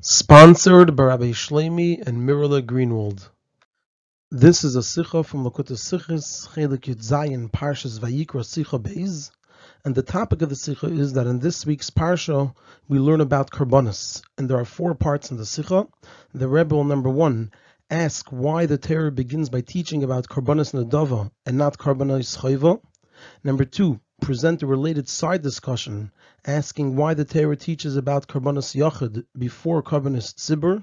Sponsored by Rabbi Shlomi and Mirala Greenwald. This is a Sikha from Likkutei Sichos, Chelik Yud Zayin, Parshas Vayikra Sikha Beis. And the topic of the Sikha is that in this week's Parsha, we learn about Karbonis. And there are four parts in the Sikha. The Rebbe, number one, ask why the Torah begins by teaching about Karbonis Nadava and not Karbonis Chayva. Number two, present a related side discussion, asking why the Torah teaches about Karbonis Yachid before Karbonis Tzibur.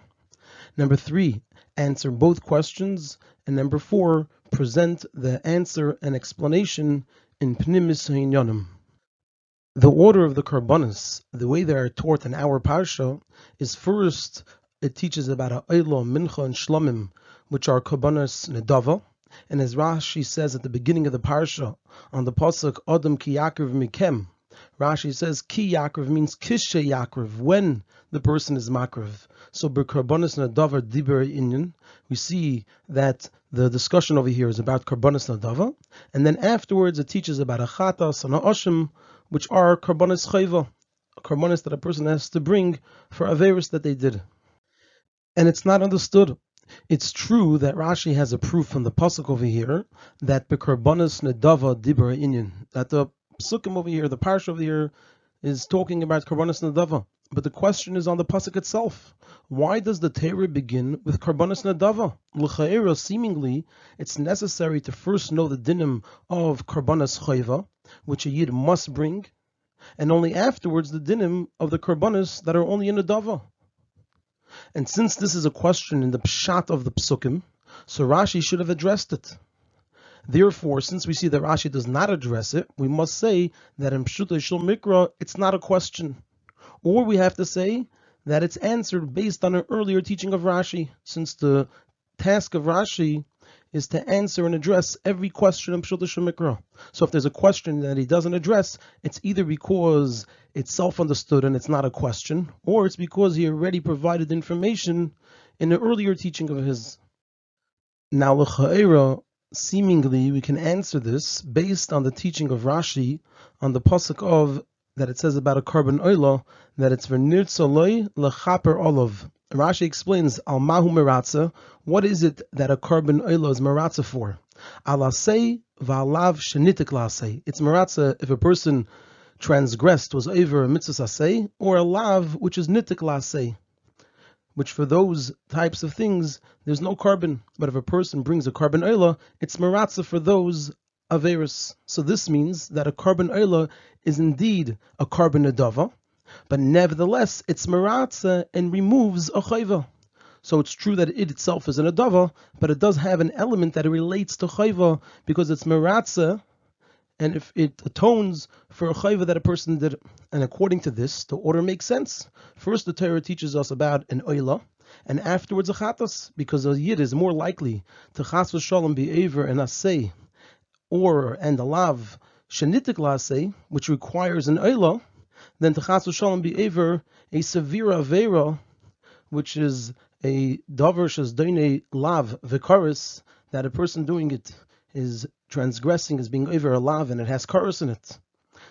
Number three, answer both questions. And number four, present the answer and explanation in Pnimis Ha'inyanim. The order of the Karbonis, the way they are taught in our Parsha, is first it teaches about Ha'ila, Mincha, and Shlomim, which are Karbonis Nedava. And as Rashi says at the beginning of the parsha, on the pasuk Adam ki Yaakov mikem, Rashi says ki Yaakov means kishe Yaakov when the person is makriv. So b'karbonis nadavar diber inyan, we see that the discussion over here is about karbonis nadava, and then afterwards it teaches about achatas and oshim, which are karbonis chayva, karbonis that a person has to bring for averus that they did. And it's not understood it's true that Rashi has a proof from the pasuk over here that bekarbonis nedava dibra inyan that the psukim over here, the parsha over here, is talking about karbonis nedava. But the question is on the pasuk itself. Why does the Torah begin with karbonis nedava? L'chaera, seemingly, it's necessary to first know the dinim of karbonis chayva, which a yid must bring, and only afterwards the dinim of the karbonis that are only in nedava. And since this is a question in the pshat of the psukim, so Rashi should have addressed it. Therefore, since we see that Rashi does not address it, we must say that in Pshuta Shul Mikra, it's not a question. Or we have to say that it's answered based on an earlier teaching of Rashi, since the task of Rashi is to answer and address every question in Pshuta Shul Mikra. So if there's a question that he doesn't address, it's either because it's self-understood and it's not a question, or it's because he already provided information in an earlier teaching of his. Now, l'cha'era, seemingly we can answer this based on the teaching of Rashi on the pasuk of that it says about a korban oila that it's v'nirtzoloi lechaper olav. Rashi explains al mahu meratza. What is it that a korban oila is meratza for? Alasei v'alav shenitik lasei. It's meratza if a person transgressed was over a mitzvah asay, or a lav, which is nitik lasay, which for those types of things, there's no korban. But if a person brings a korban oila, it's maratza for those averis. So this means that a korban oila is indeed a korban adava, but nevertheless, it's maratza and removes a chayva. So it's true that it itself is an adava, but it does have an element that relates to chayva because it's maratza and if it atones for a chayva that a person did. And according to this, the order makes sense. First, the Torah teaches us about an oila, and afterwards a chatas, because a yid is more likely to chas v'shalom be aver and asay, or and a lav shenitik lasay, which requires an oila, than to chas v'shalom be aver a severe avera, which is a davar shaz lav v'karis, that a person doing it is transgressing is being over a lav and it has chorus in it.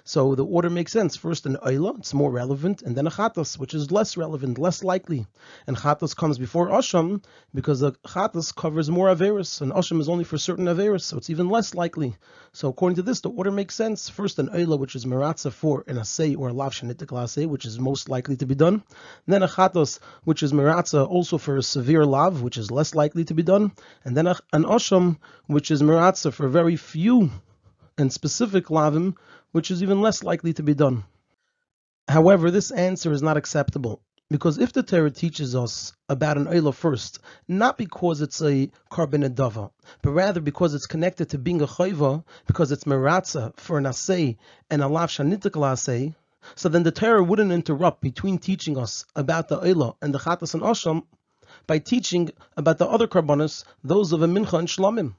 So the order makes sense. First an oila, it's more relevant, and then a chatas, which is less relevant, less likely. And chatas comes before asham because the chatas covers more averis, and asham is only for certain averis, so it's even less likely. So according to this, the order makes sense. First an oila, which is meratza for an asay or a lav shenitik which is most likely to be done. And then a chatas, which is meratza also for a severe lav, which is less likely to be done. And then an asham, which is meratza for very few and specific lavim, which is even less likely to be done. However, this answer is not acceptable because if the Torah teaches us about an oila first, not because it's a korban adava, but rather because it's connected to being a chayva, because it's meratza for an asay and a lav shanitik asay, so then the Torah wouldn't interrupt between teaching us about the oila and the chatas and asham by teaching about the other karbonis, those of a mincha and shlamim.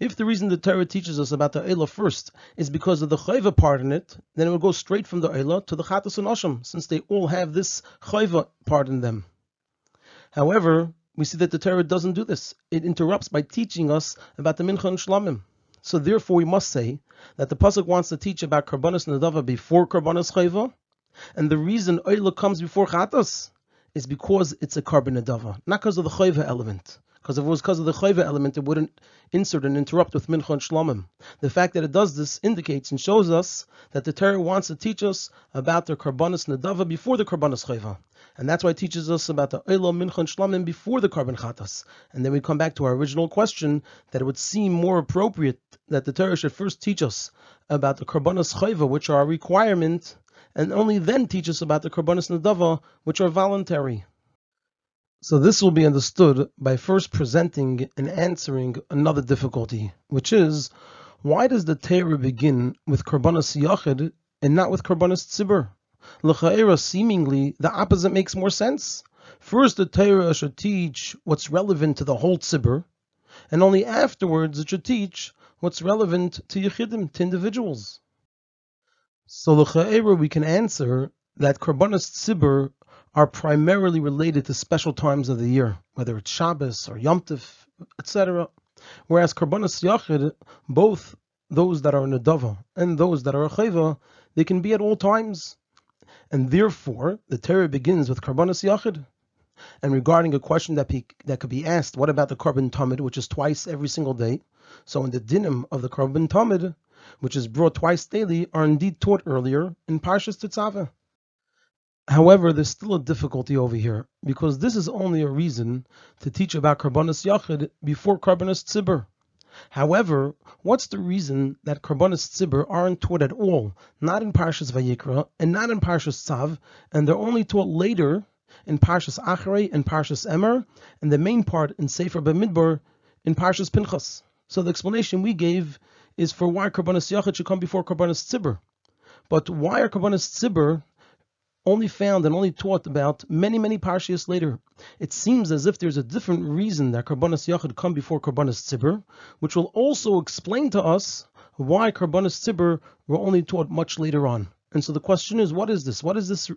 If the reason the Torah teaches us about the Eila first is because of the Chayva part in it, then it would go straight from the Eila to the Chatas and Asham, since they all have this Chayva part in them. However, we see that the Torah doesn't do this. It interrupts by teaching us about the Mincha and Shlamim. So therefore we must say that the Pasuk wants to teach about Karbanas Nadava before Karbanas Chayva, and the reason Eila comes before Chatas is because it's a korban adava, not because of the chayva element. Because if it was because of the chayva element, it wouldn't insert and interrupt with mincha and shlomim. The fact that it does this indicates and shows us that the Torah wants to teach us about the karbanis nadava before the karbanis chayva. And that's why it teaches us about the Eilah, Mincha, and Shlamim before the korban Chatas. And then we come back to our original question that it would seem more appropriate that the Torah should first teach us about the Karbanas Chayva, which are a requirement, and only then teach us about the Karbanas Nadava, which are voluntary. So this will be understood by first presenting and answering another difficulty, which is why does the Torah begin with Karbanas Yachid and not with Karbanas Tzibur? L'cha'era, seemingly, the opposite makes more sense. First, the Torah should teach what's relevant to the whole tzibur, and only afterwards it should teach what's relevant to yichidim, to individuals. So l'cha'era, we can answer that korbanos tzibur are primarily related to special times of the year, whether it's Shabbos or Yom Tov, etc. Whereas korbanos yachid, both those that are in a and those that are chayva, they can be at all times and therefore the Torah begins with Karbanas Yachid. And regarding a question that, be, that could be asked, what about the Karban Tamid, which is twice every single day? So in the dinim of the Karban Tamid, which is brought twice daily, are indeed taught earlier in Parshas Tetzaveh. However, there's still a difficulty over here, because this is only a reason to teach about Karbanas Yachid before Karbanas Tzibur. However, what's the reason that Karbonis Tzibur aren't taught at all, not in Parshas Vayikra and not in Parshas Tzav, and they're only taught later in Parshas Acharei and Parshas Emer, and the main part in Sefer Bamidbar in Parshas Pinchas. So the explanation we gave is for why Karbonis Yachid should come before Karbonis Tzibur. But why are Karbonis Tzibur only found and only taught about many, many parshias later. It seems as if there's a different reason that Karbanas Yachid come before Karbanas Tzibur, which will also explain to us why Karbanas Tzibur were only taught much later on. And so the question is, what is this? What is this?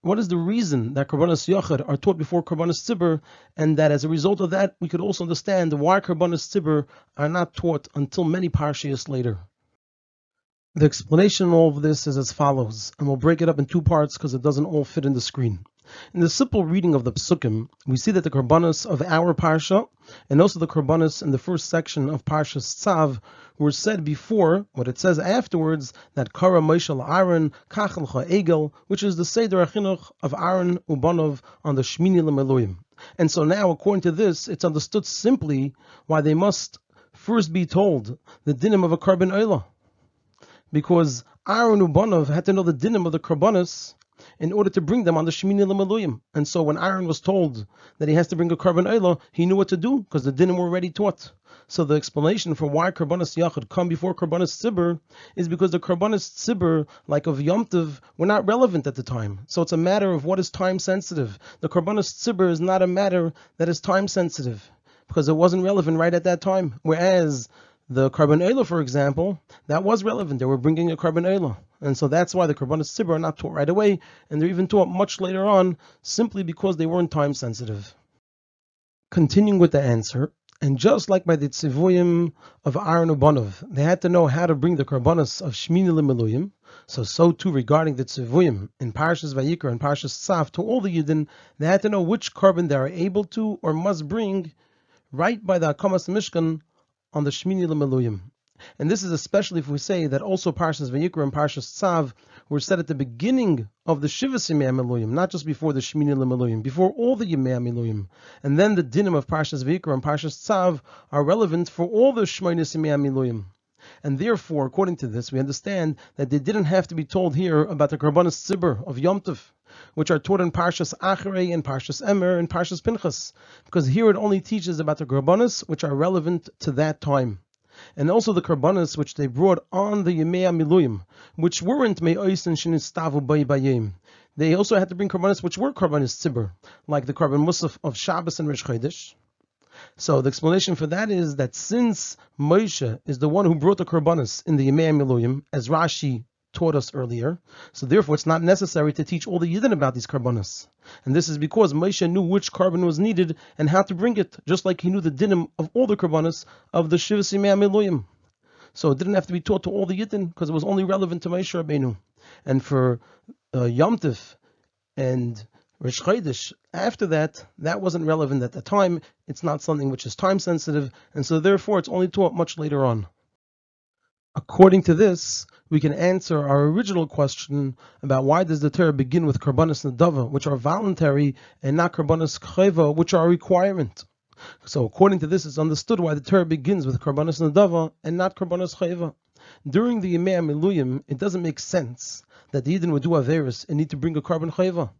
What is the reason that Karbanas Yachid are taught before Karbanas Tzibur, and that as a result of that, we could also understand why Karbanas Tzibur are not taught until many parshias later. The explanation of this is as follows, and we'll break it up in two parts because it doesn't all fit in the screen. In the simple reading of the Psukim, we see that the Karbanos of our Parsha and also the Karbanos in the first section of Parsha's Tzav were said before, what it says afterwards, that Kara Moshel Aaron Kachelcha Egel, which is the Seder Achinuch of Aaron Ubanov on the Shmini Lemeloim. And so now, according to this, it's understood simply why they must first be told the dinim of a korban oila because Aaron Ubanov had to know the dinim of the karbanis in order to bring them on the Shemini Lamaluyim. And so when Aaron was told that he has to bring a korban oila, he knew what to do because the dinim were already taught. So the explanation for why karbanis yachid come before karbanis tzibur is because the karbanis tzibur, like of Yom Tov, were not relevant at the time. So it's a matter of what is time sensitive. The karbanis tzibur is not a matter that is time sensitive because it wasn't relevant right at that time. Whereas the korban oila, for example, that was relevant. They were bringing a korban oila. And so that's why the korban sibra are not taught right away, and they're even taught much later on, simply because they weren't time sensitive. Continuing with the answer, and just like by the tzivuyim of Aaron Ubanov, they had to know how to bring the karbonas of Shmini Limeluyim, so so too regarding the tzivuyim in Parshas Vayikra and Parshas Tzav to all the Yidden, they had to know which korban they are able to or must bring right by the Akamas Mishkan on the Shmini Lemeluyim. And this is especially if we say that also Parshas Vayikra and Parshas Tzav were said at the beginning of the Shivas Yimei Meluyim, not just before the Shmini Lemeluyim, before all the Yimei Meluyim. And then the dinim of Parshas Vayikra and Parshas Tzav are relevant for all the Shmoinis Yimei Meluyim. And therefore, according to this, we understand that they didn't have to be told here about the Karbanis Tzibur of Yom Tov, which are taught in Parshas Acharei and Parshas Emer and Parshas Pinchas, because here it only teaches about the Karbanis which are relevant to that time. And also the Karbanis which they brought on the Yemea Miluyim, which weren't Me'ois and Shinistavu Bay Bayim. They also had to bring Karbanis which were Karbanis Tzibur, like the Karban Musaf of Shabbos and Rish Chodesh. So the explanation for that is that since Moshe is the one who brought the korbanos in the Yemei Miloyim, as Rashi taught us earlier, so therefore it's not necessary to teach all the Yidden about these korbanos. And this is because Moshe knew which korban was needed and how to bring it, just like he knew the dinim of all the korbanos of the Shivas Yemei Miloyim. So it didn't have to be taught to all the Yidden because it was only relevant to Moshe Rabbeinu. And for uh, Yom Tif and Rish Chodesh, after that, that wasn't relevant at the time. It's not something which is time sensitive, and so therefore it's only taught much later on. According to this, we can answer our original question about why does the Torah begin with Karbanis Nadava, which are voluntary, and not Karbanis Chayva, which are a requirement. So according to this, it's understood why the Torah begins with Karbanis Nadava and not Karbanis Chayva. During the Yemei Miluyim, it doesn't make sense that the Yidden would do Averis and need to bring a korban Chayva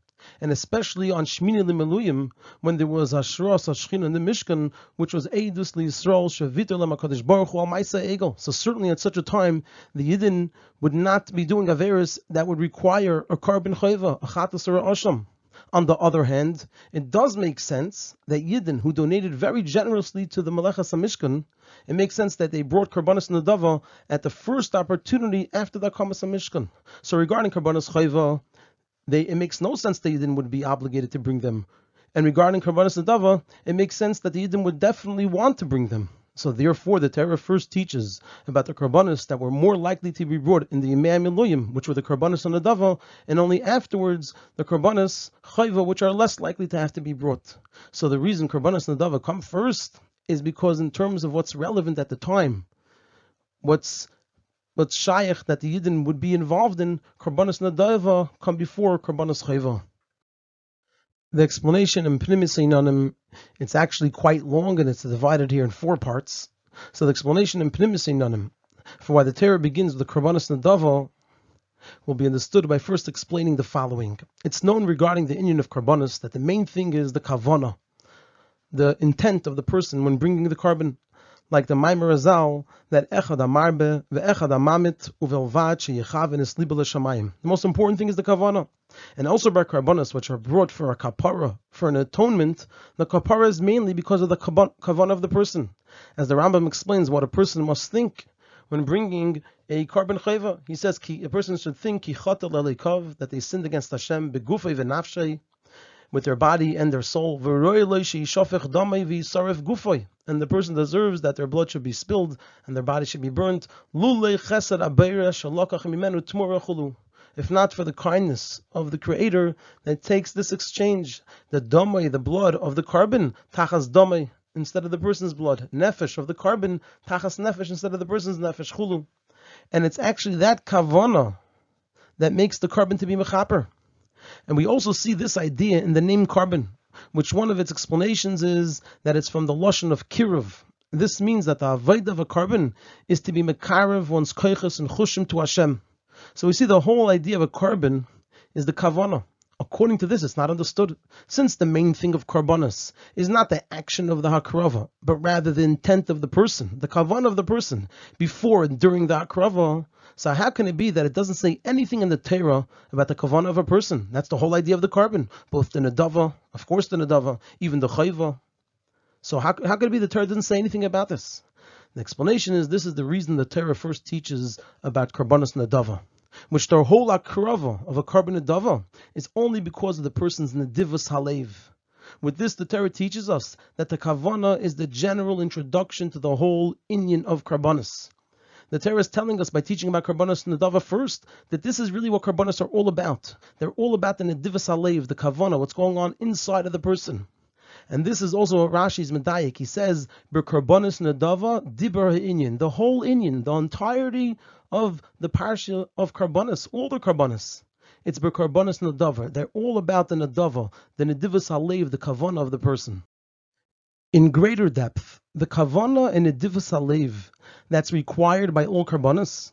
and especially on Shmini Limeluyim, when there was Ashras Ashchin in the Mishkan, which was Eidus Yisrael Shavita Lamakadosh Baruch Hu Maisa Egel. So certainly at such a time, the Yidden would not be doing Averis that would require a carbon chayva, a Chatas or a Asham. On the other hand, it does make sense that Yidden, who donated very generously to the Malechas Mishkan, it makes sense that they brought Karbanis Nadava at the first opportunity after the Kamas Mishkan. So regarding Karbanis Chayva, they, it makes no sense that Yidden would be obligated to bring them. And regarding Karbanis Nadava, it makes sense that the Yidden would definitely want to bring them. So therefore, the Torah first teaches about the Karbanis that were more likely to be brought in the Yemei Miloyim, which were the Karbanis and Nadava, and only afterwards the Karbanis Chayva, which are less likely to have to be brought. So the reason Karbanis and Nadava come first is because in terms of what's relevant at the time, what's but shaykh that the Yidden would be involved in Karbanis Nadava come before Karbanis Chayva. The explanation in Pnimis Einanim, it's actually quite long and it's divided here in four parts. So the explanation in Pnimis Einanim for why the Torah begins with the Karbanis Nadava will be understood by first explaining the following. It's known regarding the Indian of Karbanis that the main thing is the Kavana, the intent of the person when bringing the korban like the Maimer Azal, that Echad Amarbe, Ve'echad Amamit, Uvelvad, Sheyechav, and Esliba L'Shamayim. The most important thing is the Kavana. And also by Karbonas, which are brought for a kapara, for an atonement, the kapara is mainly because of the Kavana of the person. As the Rambam explains what a person must think when bringing a korban chayva. He says a person should think that they sinned against Hashem begufay v'nafshay with their body and their soul. And the person deserves that their blood should be spilled and their body should be burnt. If not for the kindness of the Creator that takes this exchange, the domay, the blood of the korban, tachas domay, instead of the person's blood, nefesh of the korban, tachas nefesh instead of the person's nefesh, chulu. And it's actually that kavana that makes the korban to be mechaper. And we also see this idea in the name korban, which one of its explanations is that it's from the Lashon of Kiruv. This means that the avoid of a korban is to be mekarev one's koiches and chushim to Hashem. So we see the whole idea of a korban is the kavana. According to this, it's not understood, since the main thing of karbonis is not the action of the hakrava, but rather the intent of the person, the kavan of the person, before and during the hakrava. So how can it be that it doesn't say anything in the Torah about the kavanah of a person? That's the whole idea of the korban, both the nadava, of course the nadava, even the chayva. So how, how could it be the Torah doesn't say anything about this? The explanation is this is the reason the Torah first teaches about karbanas nadava, which the whole akrava of a korban nadava is only because of the person's nadivas halev. With this, the Torah teaches us that the kavana is the general introduction to the whole inyan of karbanas. The Torah is telling us by teaching about Karbanos Nadava first that this is really what Karbanos are all about. They're all about the Nadivas Alev, the Kavana, what's going on inside of the person. And this is also Rashi's Medayik. He says, Karbanos Nadava Dibur Inyan, the whole Inyan, the entirety of the parsha of Karbanos, all the Karbanos. It's Karbanos Nadava. They're all about the Nadava, the Nadivas Alev, the Kavana of the person. In greater depth, the Kavana and Nadivas Alev that's required by all karbonis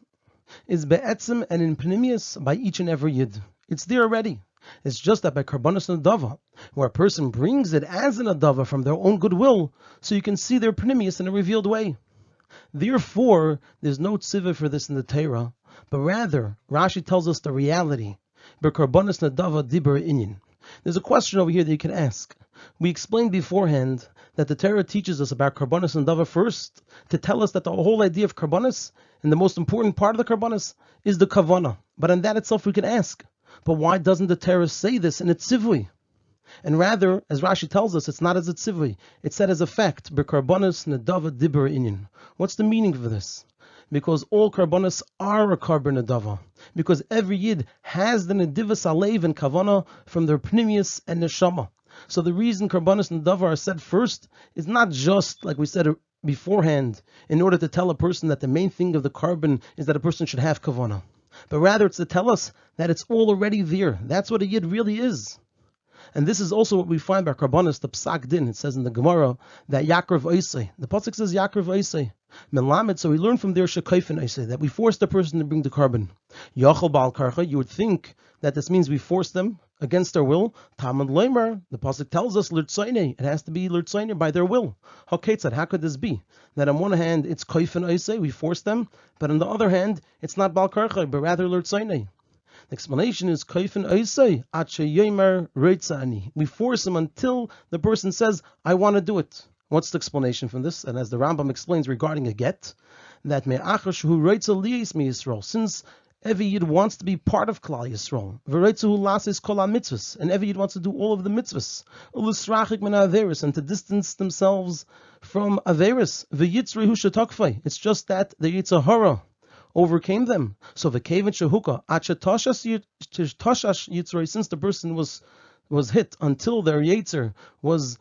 is be'etzim and in panimius by each and every yid. It's there already. It's just that by karbonis nadava, where a person brings it as an adava from their own goodwill, so you can see their pnimius in a revealed way. Therefore, there's no tziva for this in the Torah, but rather Rashi tells us the reality. Bekarbonis nadava dibur inyan. There's a question over here that you can ask. We explained beforehand that the Torah teaches us about Karbonis and Dava first to tell us that the whole idea of Karbonis and the most important part of the Karbonis is the Kavana. But in that itself we can ask, but why doesn't the Torah say this in its Sivui? And rather, as Rashi tells us, it's not as a tzivui. It's said as a fact. Bekarbonis nedava dibur inyan. What's the meaning of this? because all karbonis are a korban adava. Because every yid has the nedivas alev and kavana from their pnimius and neshama. So the reason karbonis and davar are said first is not just like we said beforehand, in order to tell a person that the main thing of the korban is that a person should have kavana, but rather it's to tell us that it's all already there. That's what a yid really is. And this is also what we find by Karbonis, the Psak Din. It says in the Gemara that Yaakov Oisei. The Pasuk says Yaakov Oisei. Melamed, so we learn from there Shekaifen Oisei, that we force the person to bring the korban. Yachal Baal Karcha, you would think that this means we force them against their will. Talmud Leimer, the Pasuk tells us Lurtzaine, it has to be Lurtzaine by their will. How said, how could this be? That on one hand it's Kaifen Oisei, we force them, but on the other hand, it's not Baal Karcha, but rather Lurtzaine. The explanation is Kaifen Oisei Yemer Reitzani. We force him until the person says, I want to do it. What's the explanation from this? And as the Rambam explains regarding a get, that Me'achash who writes a liyis me Yisrael, since every Yid wants to be part of Klal Yisrael. V'reitzu lasis kol mitzvahs, and every Yid wants to do all of the mitzvahs. Ulusrachik min averis, and to distance themselves from averis. V'yitzri hu It's just that the yitzahara overcame them. So the Kevin Shahuka, Toshash since the person was was hit until their Yetzer was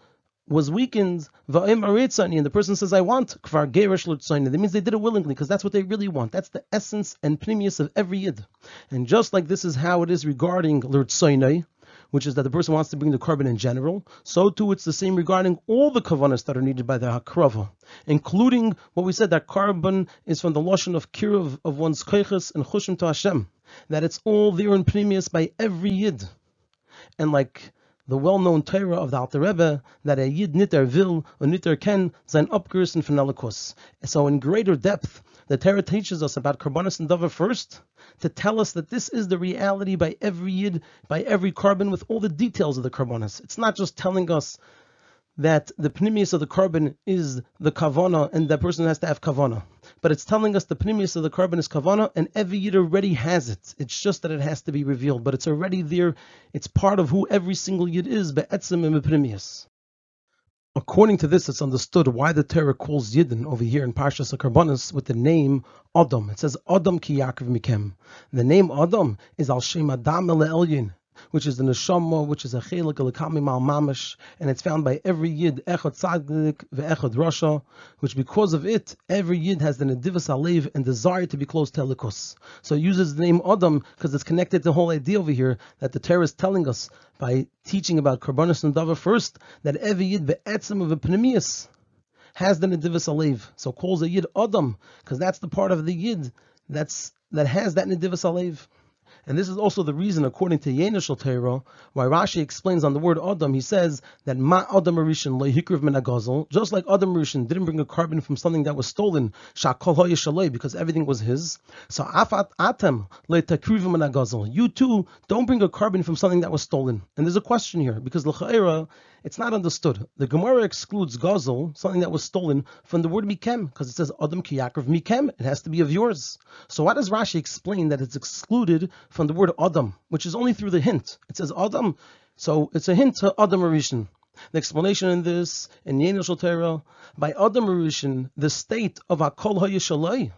was weakened, and the person says, I want kvar gerish That means they did it willingly, because that's what they really want. That's the essence and pnimius of every yid. And just like this is how it is regarding Lurtzainai, which is that the person wants to bring the korban in general, so too it's the same regarding all the kavanas that are needed by the hakrava, including what we said that korban is from the lotion of kirov of one's koiches and chushim to Hashem, that it's all there in pnimius by every yid, and like the well-known Torah of the Alter Rebbe that a yid niter will or niter ken sein von Elikus. So in greater depth, the Torah teaches us about Karbonis and Dava first, to tell us that this is the reality by every Yid, by every korban, with all the details of the Karbonis. It's not just telling us that the pnimius of the korban is the kavana and that person has to have kavana. But it's telling us the pnimius of the korban is kavana and every yid already has it. It's just that it has to be revealed, but it's already there. It's part of who every single yid is, be'etzim and. According to this, it's understood why the Torah calls Yidden over here in Parshas Karbonis with the name Adam. It says Adam ki Yaakov mikem. The name Adam is al Shem Adam Elyon which is the neshama, which is a chelik alakami mal mamish, and it's found by every yid echad tzaddik ve'echad rasha, which because of it, every yid has the nedivas alev and desire to be close to elikus. So it uses the name Adam because it's connected to the whole idea over here that the Torah is telling us by teaching about karbonis and dava first that every yid be'etzim of a pneumius has the nedivas alev. So calls a yid Adam because that's the part of the yid that's that has that nedivas alev. And this is also the reason, according to Yenishal Torah, why Rashi explains on the word Adam, he says that Ma Adam Arishan Hikriv Menagazel, just like Adam Arishan didn't bring a korban from something that was stolen, Shakol because everything was his. So Afat Atem Takriv Menagazel, you too don't bring a korban from something that was stolen. And there's a question here, because L'chaira, it's not understood. The Gemara excludes Gazel, something that was stolen, from the word Mikem, because it says Adam Kiyakriv Mikem, it has to be of yours. So why does Rashi explain that it's excluded from the word Adam, which is only through the hint? It says Adam, so it's a hint to Adam Arishan. The explanation in this, in Yenushal Torah, by Adam Arishan, the state of Akol HaYishalai,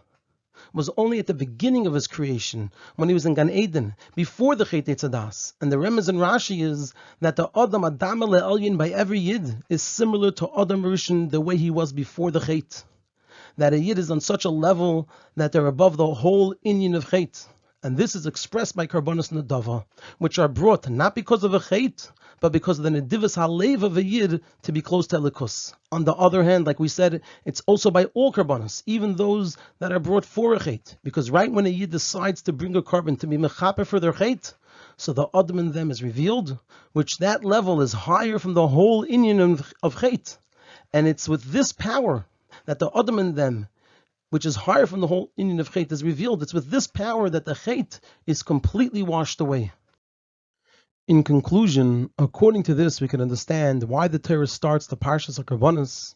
was only at the beginning of his creation, when he was in Gan Eden, before the Chet Tzadas. And the Remez in Rashi is that the Adam Adam Elyon by every Yid is similar to Adam Rishon the way he was before the Chet. That a Yid is on such a level that they're above the whole Indian of Chet. And this is expressed by Karbonis Nadava, which are brought not because of a Chet, but because of the nedivas halev of a yid to be close to elikus. On the other hand, like we said, it's also by all karbanos, even those that are brought for a chait, because right when a yid decides to bring a korban to be mechaper for their chait, so the adam in them is revealed, which that level is higher from the whole union of, of chait, and it's with this power that the adam in them which is higher from the whole union of chait, is revealed. It's with this power that the chait is completely washed away. In conclusion, according to this, we can understand why the Torah starts the Parshas HaKarbonis.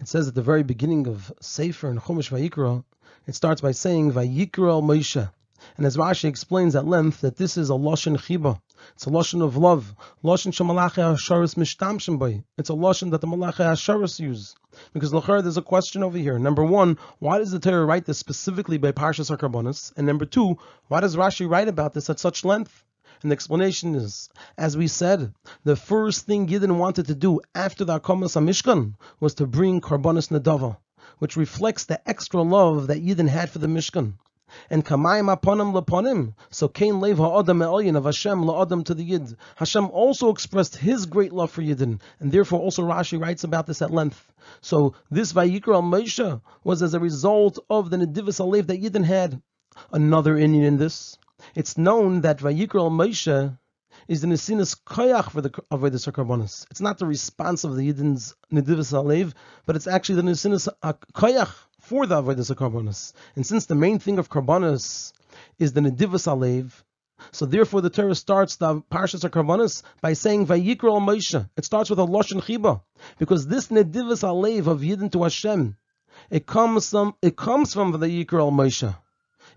It says at the very beginning of Sefer and Chumash Vayikra, it starts by saying Vayikra Moshe. And as Rashi explains at length, that this is a Lashon Chiba, It's a lashon of love. Lashon shemalachi hasharis mishtamshim by. It's a lashon that the malachi hasharis use. Because lachar, there's a question over here. Number one, why does the Torah write this specifically by Parshas Harkarbonis? And number two, why does Rashi write about this at such length? And the explanation is, as we said, the first thing Yidden wanted to do after the Akamas Mishkan was to bring Karbonis Nadava, which reflects the extra love that Yidden had for the Mishkan and kamayim aponim laponim. So Cain lev ha'adam me'alyin of Hashem la'adam to the Yid. Hashem also expressed His great love for Yidden, and therefore also Rashi writes about this at length. So this Vayikra al Moshe was as a result of the Nedivus Alev that Yidden had. Another Indian in this, it's known that Vayikra al Moshe is the Nesinas Koyach for the Avodah Karbonis. It's not the response of the Yidden's Nedivus Alev, but it's actually the Nesinas Koyach for the avodas karbonis. And since the main thing of karbonis is the nedivus alev, so therefore the Torah starts the parshas karbonis by saying vayikra al Moshe. It starts with a lashon chiba because this nedivus alev of yidden to Hashem, it comes from it comes from the yikra al Moshe.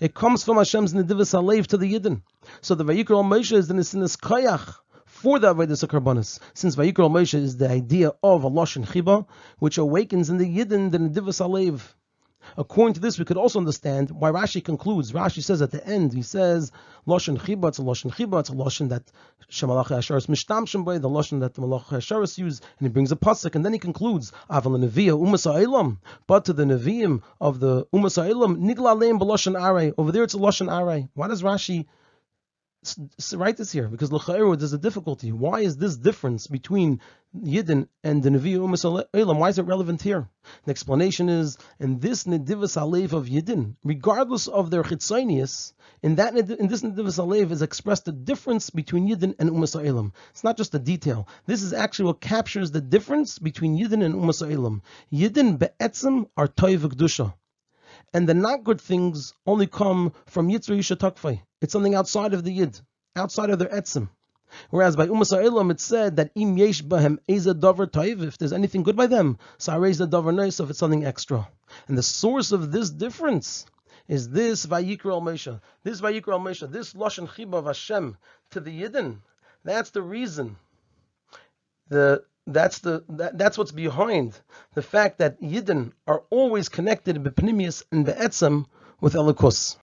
It comes from Hashem's nedivus alev to the yidden. So the vayikra al Moshe is the nesinas koyach for the Avodah Karbonis, since Vayikra Moshe is the idea of a Lashon Chiba, which awakens in the Yidden the Nedivas Alev. According to this, we could also understand why Rashi concludes. Rashi says at the end, he says, Loshen Chiba, it's a Loshen Chiba, it's a Loshen that Shemalach Hasharis Mishtamshim by, the Loshen that the Malach use, and he brings a pasuk, and then he concludes, Aval Neviah Umas but to the Nevi'im of the Umas Ha'ilam, Nigla Leim B'Loshen Aray, over there it's a Loshen Aray. Why does Rashi write this here because l'cha'er there's a difficulty. Why is this difference between Yidden and the Nevi Umas? Why is it relevant here? The explanation is in this Nedivas Alev of Yidden, regardless of their chitzonius, in that in this Nedivas Alev is expressed the difference between Yidden and Umas. It's not just a detail. This is actually what captures the difference between Yidden and Umas. Yidden be'etzim are toiv gdusha and the not good things only come from Yitzra Yishatakfai. It's something outside of the Yid, outside of their Etzim. Whereas by Umas Elam it said that im yesh bahem eza davar taiv, if there's anything good by them, raise the davar nice if it's something extra. And the source of this difference is this Vayikra al Moshe, this Vayikra al Moshe, this Lashon Chiba of Hashem to the Yidden. That's the reason. The that's the that, that's what's behind the fact that Yidden are always connected bepnimius and be'etzem with Elikus.